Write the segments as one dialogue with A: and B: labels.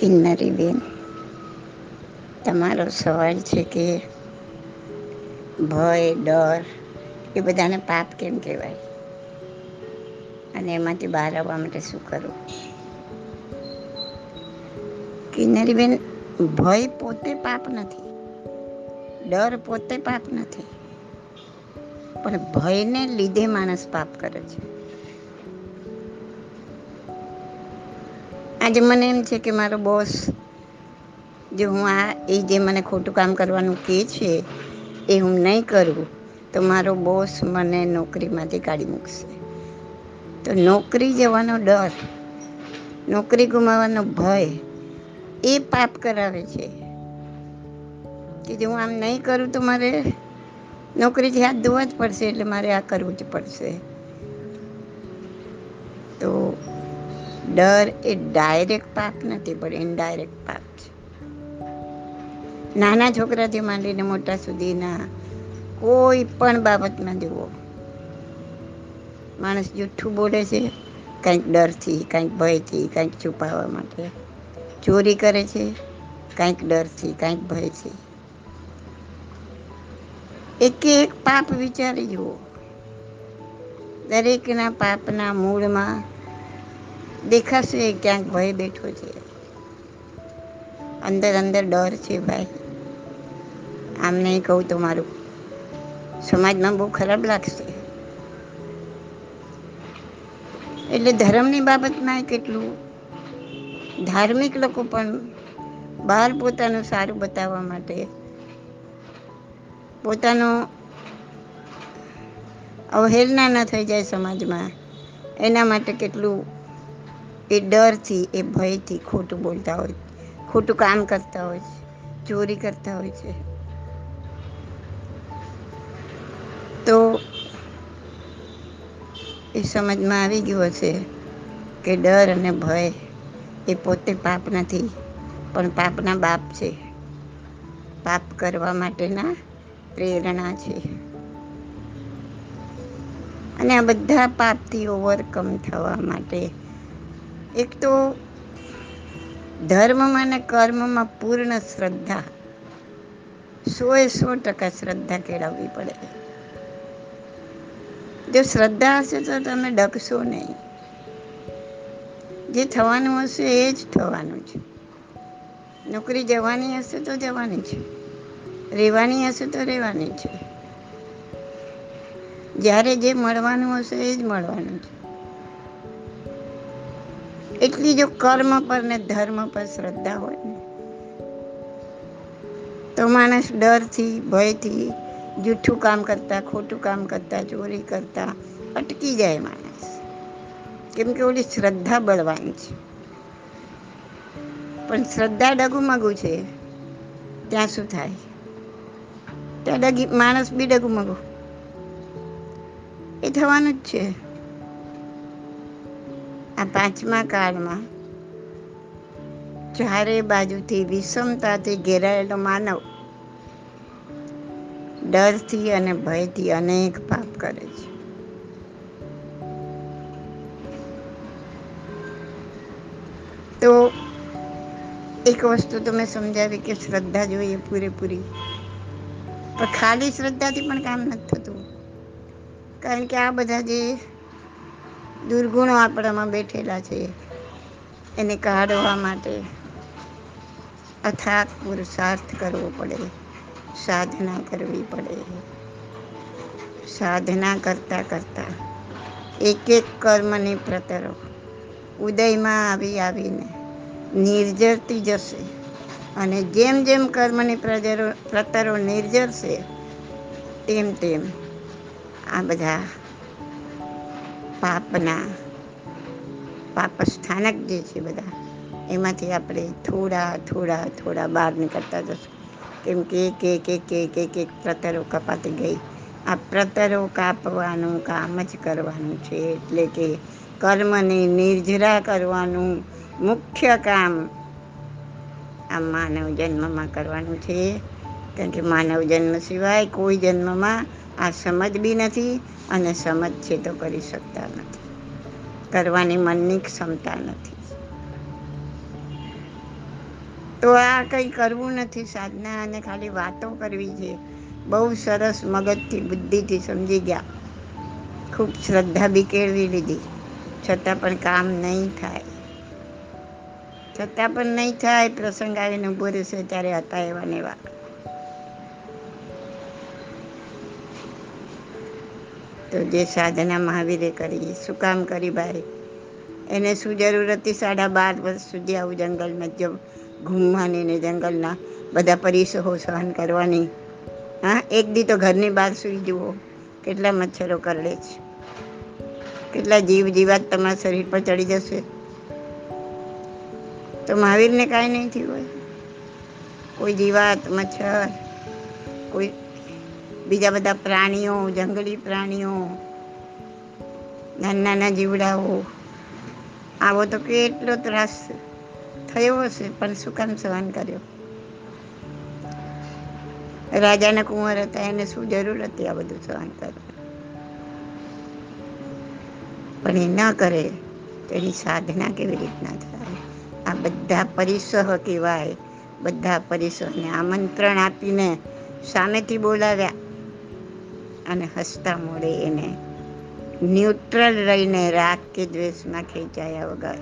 A: કિન્નરીબેન તમારો સવાલ છે કે ભય, ડર, એ બધાને પાપ કેમ કહેવાય? અને એમાંથી બહાર આવવા માટે શું કરવું? કિન્નરીબેન ભય પોતે પાપ નથી, ડર પોતે પાપ નથી, પણ ભયને લીધે માણસ પાપ કરે છે. આજે મને એમ છે કે મારો બોસ જો હું આ એ જે મને ખોટું કામ કરવાનું કહે છે, એ હું નહીં કરું, તો મારો બોસ મને નોકરીમાંથી કાઢી મૂકશે. તો નોકરી જવાનો ડર, નોકરી ગુમાવવાનો ભય, એ પાપ કરાવે છે. કે જો હું આમ નહીં કરું તો મારે નોકરીથી હાથ ધોવા જ પડશે, એટલે મારે આ કરવું જ પડશે. ડર એ ડાયરેક્ટ પાપ નથી, પણ ઇનડાયરેક્ટ પાપ છે. નાના છોકરાથી માંડીને મોટા સુધીના કોઈ પણ બાબતમાં જુઓ. માણસ જૂઠું બોલે છે, કંઈક ડરથી, કંઈક ભયથી, કંઈક છુપાવવા માટે. ચોરી કરે છે, કંઈક ડરથી, કંઈક ભયથી. એક એક પાપ વિચારી જુઓ. દરેકના પાપના મૂળમાં દેખાશે ક્યાંક ભય બેઠો છે. અંદર અંદર ડર છે ભાઈ. આમ નહીં કહું તો મારું સમાજમાં બહુ ખરાબ લાગશે. એટલે ધર્મની બાબતમાં કેટલું? ધાર્મિક લોકો પણ બહાર પોતાનું સારું બતાવવા માટે પોતાનો અવહેલના ન થઈ જાય સમાજમાં. એના માટે કેટલું એ ડરથી, એ ભયથી ખોટું બોલતા હોય ખોટું કામ કરતા હોય છે. ચોરી કરતા હોય છે. તો એ સમજમાં આવી ગયું હશે કે ડર અને ભય એ પોતે પાપ નથી, પણ પાપના બાપ છે. પાપ કરવા માટેના પ્રેરણા છે. અને આ બધા પાપથી ઓવરકમ થવા માટે એક તો ધર્મમાં અને કર્મમાં પૂર્ણ શ્રદ્ધા. સોએ સો ટકા શ્રદ્ધા કેળવવી પડે. જો શ્રદ્ધા હશે તો તમે ડકશો નહીં. જે થવાનું હશે એ જ થવાનું છે. નોકરી જવાની હશે તો જવાની છે. રહેવાની હશે તો રહેવાની છે. જ્યારે જે મળવાનું હશે એ જ મળવાનું છે. એટલી જો કર્મ પર ને ધર્મ પર શ્રદ્ધા હોય ને, તો માણસ ડરથી, ભયથી જૂઠું કામ કરતા, ખોટું કામ કરતા, ચોરી કરતા, અટકી જાય માણસ. કેમ કે ઓલી શ્રદ્ધા બળવાન છે. પણ શ્રદ્ધા ડગુમગું છે. ત્યાં શું થાય? ત્યાં ડગી, માણસ બી ડગુમગું એ થવાનું જ છે. આ પાંચમા કાળમાં ચારે બાજુથી વિષમતાથી ઘેરાયેલો માનવ ડરથી અને ભયથી અનેક પાપ કરે છે. તો એક વસ્તુ તો મેં સમજાવી કે શ્રદ્ધા જોઈએ પૂરેપૂરી. પણ ખાલી શ્રદ્ધાથી પણ કામ નથી થતું. કારણ કે આ બધા જે દુર્ગુણો આપણામાં બેઠેલા છે. એને કાઢવા માટે અથાક પુરુષાર્થ કરવો પડે. સાધના કરવી પડે. સાધના કરતાં કરતાં એક એક કર્મની પ્રતરો. ઉદયમાં આવી આવીને નિર્જરતી જશે. અને જેમ જેમ કર્મની પ્રજરો પ્રતરો નિર્જરશે, તેમ તેમ આ બધા પાપના પાપ સ્થાનક જે છે બધા, એમાંથી આપણે થોડા થોડા થોડા બહાર નીકળતા જશું. કેમ કે એક એક એક એક એક એક પ્રતરો કપાતી ગઈ. આ પ્રતરો કાપવાનું કામ જ કરવાનું છે. એટલે કે કર્મને નિર્જરા કરવાનું મુખ્ય કામ આ માનવ જન્મમાં કરવાનું છે. કારણ કે માનવ જન્મ સિવાય કોઈ જન્મમાં આ સમજ બી નથી અને સમજ છે તો કરી શકતા નથી. કરવાની મનની ક્ષમતા નથી. તો આ કંઈ કરવું નથી સાધના અને ખાલી વાતો કરવી છે. બહુ સરસ મગજથી, બુદ્ધિથી સમજી ગયા. ખૂબ શ્રદ્ધા બી કેળવી લીધી. છતાં પણ કામ નહીં થાય. છતાં પણ નહીં થાય. પ્રસંગ આવીને ઊભો રહેશે ત્યારે હતા એવા ને તો જે સાધના મહાવીરે કરી, શું કામ કરી ભાઈ એને શું જરૂર હતી? સાડા બાર વર્ષ સુધી આવું જંગલમાં જ ઘૂમવાની ને જંગલના બધા પરિસહો સહન કરવાની. હા, એક દી તો ઘરની બહાર સુઈ જુઓ, કેટલા મચ્છરો કરડે છે. કેટલા જીવ જીવાત તમારા શરીર પર ચડી જશે. તો મહાવીરને કાંઈ નહીં થયું હોય. કોઈ જીવાત, મચ્છર, કોઈ બીજા બધા પ્રાણીઓ, જંગલી પ્રાણીઓ, નાના નાના જીવડાઓ. આવો તો કેટલો ત્રાસ થયો હશે, પણ શું કામ સહન કર્યો? રાજાના કુંવર હતા, એને શું જરૂર હતી આ બધું સહન કરવું? પણ એ ન કરે, તો એની સાધના કેવી રીતના થાય? આ બધા પરિસહ કહેવાય. બધા પરિસહને આમંત્રણ આપીને સામેથી બોલાવ્યા. અને હસતા મોડે એને ન્યુટ્રલ રહીને રાગ કે દ્વેષમાં ખેંચાયા વગર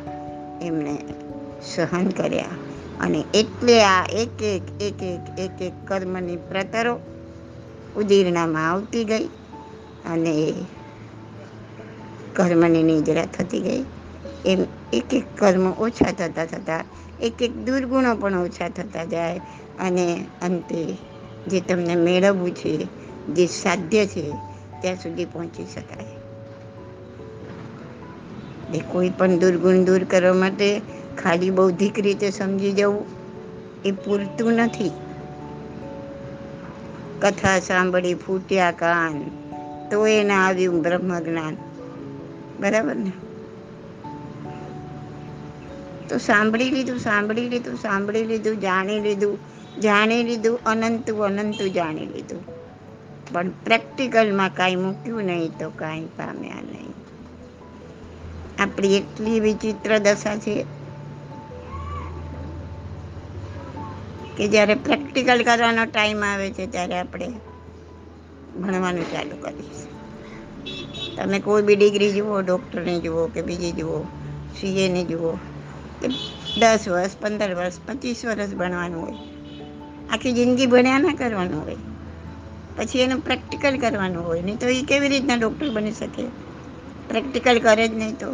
A: એમણે સહન કર્યા. અને એટલે આ એક એક એક એક એક એક કર્મની પ્રતરો ઉદીર્ણામાં આવતી ગઈ અને કર્મની નિજરા થતી ગઈ. એમ એક એક કર્મ ઓછા થતા થતાં, એક એક દુર્ગુણો પણ ઓછા થતા જાય અને અંતે જે તમને મેળવવું છે જે સાધ્ય છે, ત્યાં સુધી પહોંચી શકાય. એ કોઈ પણ દુર્ગુણ દૂર કરવા માટે ખાલી બૌદ્ધિક રીતે સમજી જવું એ પૂરતું નથી. કથા સાંભળી ફૂટ્યા કાન, તો એને આવ્યું બ્રહ્મ જ્ઞાન બરાબર ને? તો સાંભળી લીધું સાંભળી લીધું સાંભળી લીધું, જાણી લીધું જાણી લીધું, અનંતું અનંતું જાણી લીધું. પણ પ્રેક્ટિકલમાં કાંઈ મૂક્યું નહીં તો કાંઈ પામ્યા નહીં. આપણી એટલી વિચિત્ર દશા છે કે જ્યારે પ્રેક્ટિકલ કરવાનો ટાઈમ આવે છે ત્યારે આપણે ભણવાનું ચાલુ કરીશું. તમે કોઈ બી ડિગ્રી જુઓ, ડૉક્ટરને જુઓ કે બીજી જુઓ, સીએને જુઓ, કે દસ વર્ષ, પંદર વર્ષ, પચીસ વર્ષ ભણવાનું હોય. આખી જિંદગી ભણ્યા ના કરવાનું હોય. પછી એનું પ્રેક્ટિકલ કરવાનું હોય. નહીં તો એ કેવી રીતના ડૉક્ટર બની શકે? પ્રેક્ટિકલ કરે જ નહીં તો.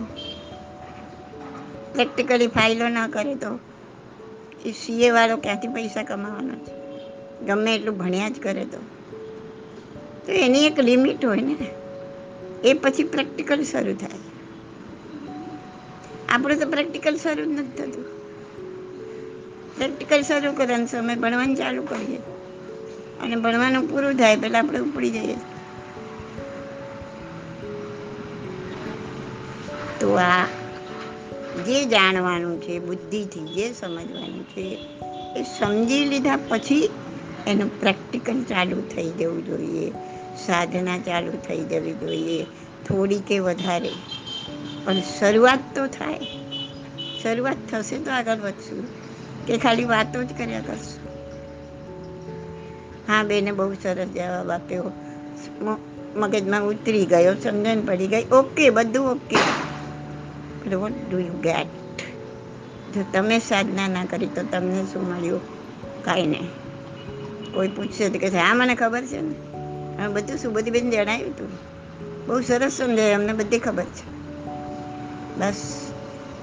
A: પ્રેક્ટિકલી ફાઇલો ના કરે તો. એ સીએ વાળો ક્યાંથી પૈસા કમાવાનો છે? ગમે એટલું ભણ્યા જ કરે તો. તો એની એક લિમિટ હોય ને, એ પછી પ્રેક્ટિકલ શરૂ થાય. આપણું તો પ્રેક્ટિકલ શરૂ જ નથી થતું. પ્રેક્ટિકલ શરૂ કરવાનું સમય ભણવાનું ચાલુ કરીએ. અને ભણવાનું પૂરું થાય પહેલાં આપણે ઉપડી જઈએ. તો આ જે જાણવાનું છે, બુદ્ધિથી જે સમજવાનું છે, એ સમજી લીધા પછી એનું પ્રેક્ટિકલ ચાલુ થઈ જવું જોઈએ, સાધના ચાલુ થઈ જવી જોઈએ થોડી કે વધારે. પણ શરૂઆત તો થાય. શરૂઆત થશે તો આગળ વધશું. કે ખાલી વાતો જ કર્યા કરશું. હા, બેને બહુ સરસ જવાબ આપ્યો. મગજમાં ઉતરી ગયો, સમજણ પડી ગઈ. ઓકે બધું okay what do you get જો તમે સાધના ના કરી, તો તમને શું મળ્યું? કાંઈ નહીં. કોઈ પૂછશે તો કે હા, મને ખબર છે ને. હવે બધું શું, બધી બેન જણાવ્યું હતું બહુ સરસ સમજાય, અમને બધી ખબર છે. બસ,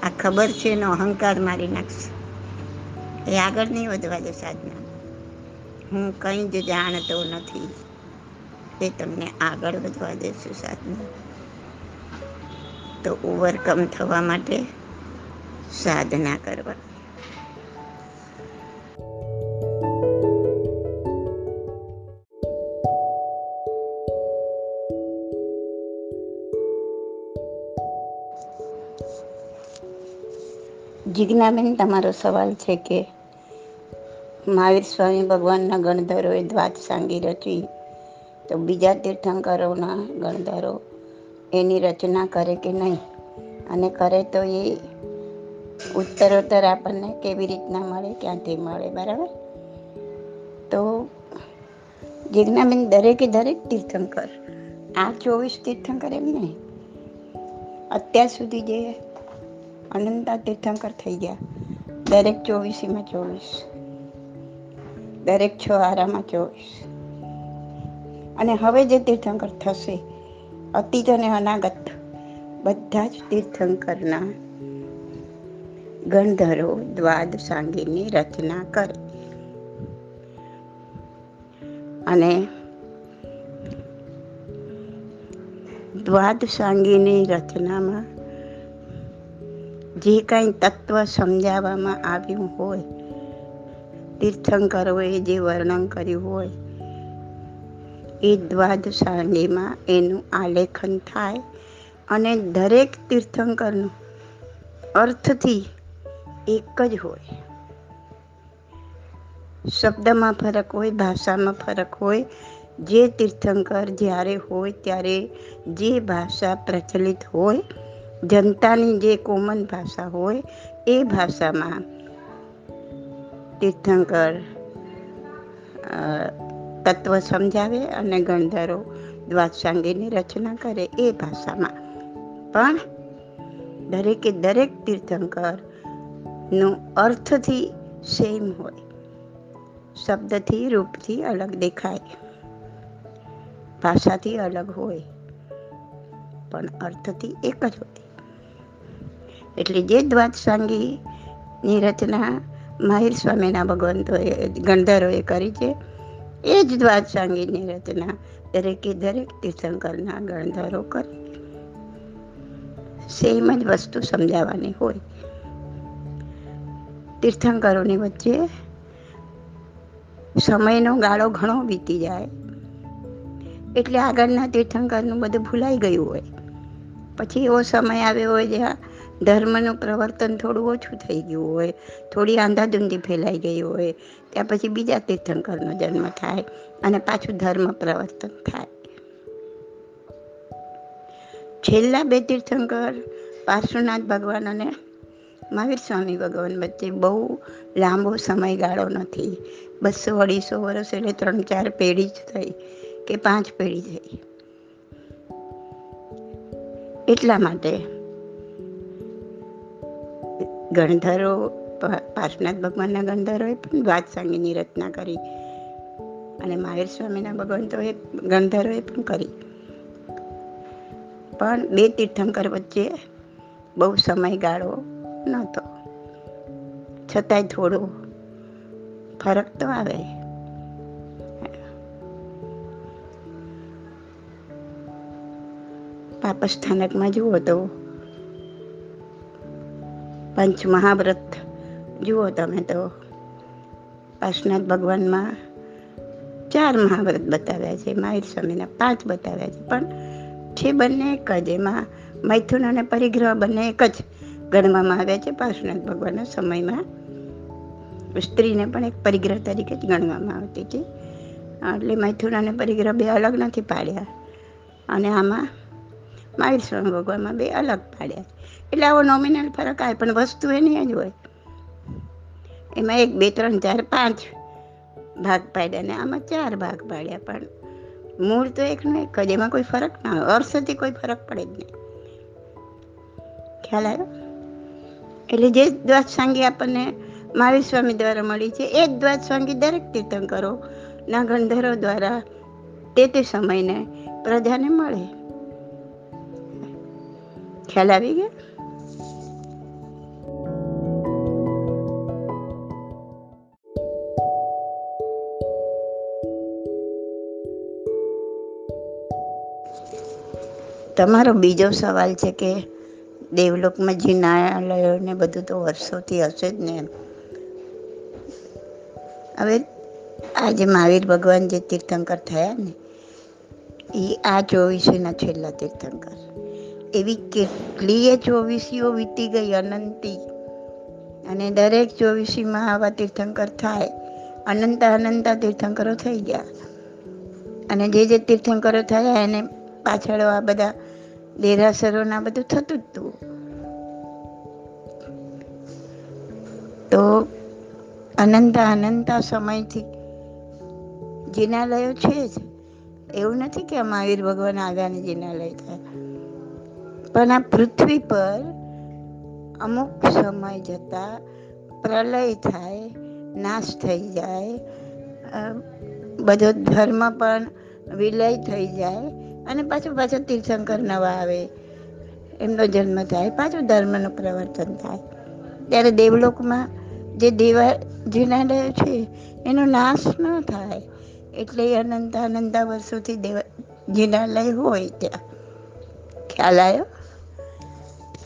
A: આ ખબર છે એનો અહંકાર મારી નાખશે. એ આગળ નહીં વધવા દે સાધના. હું કંઈ જ જાણતો નથી. તે તમને આગળ વધવા દેશું, સાધના. તો ઓવરકમ થવા માટે સાધના કરવા. જિજ્ઞાબેન, તમારો સવાલ છે કે મહાવીર સ્વામી ભગવાનના ગણધરોએ દ્વાત સાંગી રચી. તો બીજા તીર્થંકરોના ગણધરો એની રચના કરે કે નહીં? અને કરે તો એ ઉત્તરોત્તર આપણને કેવી રીતના મળે, ક્યાંથી મળે, બરાબર? તો જિજ્ઞાબેન દરેકે દરેક તીર્થંકર, આ ચોવીસ તીર્થંકર એમ નહીં. અત્યાર સુધી જે અનંતા તીર્થંકર થઈ ગયા, દરેક ચોવીસીમાં ચોવીસ. દરેક છોહારામાં ચોવીસ અને હવે જે તીર્થંકર થશે અતીત અને અનાગત, બધા જ તીર્થંકરના ગણધરો દ્વાદ સાંગીની રચના કરે. અને દ્વાદ સાંગીની રચનામાં જે કાંઈ તત્વ સમજાવવામાં આવ્યું હોય તીર્થંકરોએ જે વર્ણન કર્યું હોય, એ દ્વાદશાંગીમાં એનું આલેખન થાય અને દરેક તીર્થંકરનું અર્થથી એક જ હોય. શબ્દમાં ફરક હોય, ભાષામાં ફરક હોય, જે તીર્થંકર જ્યારે હોય ત્યારે જે ભાષા પ્રચલિત હોય, જનતાની જે કોમન ભાષા હોય, એ ભાષામાં તીર્થંકર તત્વ સમજાવે અને ગણધરો દ્વાદશાંગીની રચના કરે એ ભાષામાં. પણ દરેકે દરેક તીર્થંકરનું અર્થથી સેમ હોય. શબ્દથી, રૂપથી અલગ દેખાય. ભાષાથી અલગ હોય, પણ અર્થથી એક જ હોય. એટલે જે દ્વાદશાંગીની રચના માહિર સ્વામીના ભગવંતોએ ગણધરોએ કરી છે. એ જ દ્વાદશાંગીની રચના દરેકે દરેક તીર્થંકરના ગણધરો કરે. સેમ જ વસ્તુ સમજાવવાની હોય. તીર્થંકરોની વચ્ચે સમયનો ગાળો ઘણો વીતી જાય. એટલે આગળના તીર્થંકરનું બધું ભૂલાઈ ગયું હોય. પછી એવો સમય આવ્યો હોય જ્યાં ધર્મનું પ્રવર્તન થોડું ઓછું થઈ ગયું હોય, થોડી આંધાધૂંધી ફેલાઈ ગઈ હોય, ત્યાં પછી બીજા તીર્થંકરનો જન્મ થાય અને પાછું ધર્મ પ્રવર્તન થાય. છેલ્લા બે તીર્થંકર પાર્શ્વનાથ ભગવાન અને મહાવીર સ્વામી ભગવાન વચ્ચે બહુ લાંબો સમયગાળો નથી. બસો અઢીસો વર્ષ એટલે ત્રણ ચાર પેઢી જ થઈ કે પાંચ પેઢી થઈ. એટલા માટે ગણધરો પાર્શનાથ ભગવાનના ગણધરોએ પણ દ્વાદસાંગીની રચના કરી. અને મહાવીર સ્વામીના ભગવંતોએ ગણધરોએ પણ કરી. પણ બે તીર્થંકર વચ્ચે બહુ સમયગાળો નહોતો. છતાંય થોડો ફરક તો આવે. પાપસ્થાનકમાં જુઓ તો પંચ મહાવ્રત જુઓ તમે તો પાર્શનાથ ભગવાનમાં ચાર મહાવ્રત બતાવ્યા છે, માહિર સ્વામીના પાંચ બતાવ્યા છે, પણ છે બંને એક જ, એમાં મૈથુન અને પરિગ્રહ બંને એક જ ગણવામાં આવ્યા છે, પાર્શનાથ ભગવાનના સમયમાં. સ્ત્રીને પણ એક પરિગ્રહ તરીકે જ ગણવામાં આવતી હતી. એટલે મૈથુન અને પરિગ્રહ બે અલગ નથી પાડ્યા. અને આમાં સ્વામી ભગવાનમાં બે અલગ પાડ્યા એટલે આવો નોમિનલ ફરક આવે, પણ વસ્તુ એની જ હોય. એમાં એક, બે, ત્રણ, ચાર, પાંચ ભાગ પાડ્યા ને આમાં ચાર ભાગ પાડ્યા, પણ મૂળ તો એકનો એક જ, એમાં કોઈ ફરક ના હોય. અર્થથી કોઈ ફરક પડે જ નહીં. ખ્યાલ આવ્યો? એટલે જે દ્વાદસાંગી આપણને મહાવીર સ્વામી દ્વારા મળી છે, એ જ દ્વાદસાંગી દરેક તીર્થંકરો ના ગંધરો દ્વારા તે તે સમયને પ્રજાને મળે. ખ્યાલ આવી ગયા? તમારો બીજો સવાલ છે કે દેવલોકમાં ન્યાયાલયો ને બધું તો વર્ષોથી હશે જ ને હવે આજે મહાવીર ભગવાન જે તીર્થંકર થયા ને એ આ ચોવીસીના છેલ્લા તીર્થંકર. એવી કેટલીય ચોવીસીઓ વીતી ગઈ અનંતી. અને દરેક ચોવીસીમાં આવા તીર્થંકર થાય. અનંતા અનંતા તીર્થંકરો થઈ ગયા. અને જે જે તીર્થંકરો થયા એને પાછળ આ બધા દેરાસરોના બધું થતું જ હતું. તો અનંત અનંતા સમયથી જિનાલયો છે જ. એવું નથી કે મહાવીર ભગવાન આગામી જિનાલય થાય. પણ આ પૃથ્વી પર અમુક સમય જતાં પ્રલય થાય, નાશ થઈ જાય બધો ધર્મ પણ વિલય થઈ જાય અને પાછું પાછો તીર્થંકર નવા આવે, એમનો જન્મ થાય, પાછું ધર્મનું પ્રવર્તન થાય. ત્યારે દેવલોકમાં જે દેવા જિનાલય છે, એનો નાશ ન થાય. એટલે અનંતા અનંતા વર્ષોથી દેવા જીનાલય હોય ત્યાં. ખ્યાલ આવ્યો?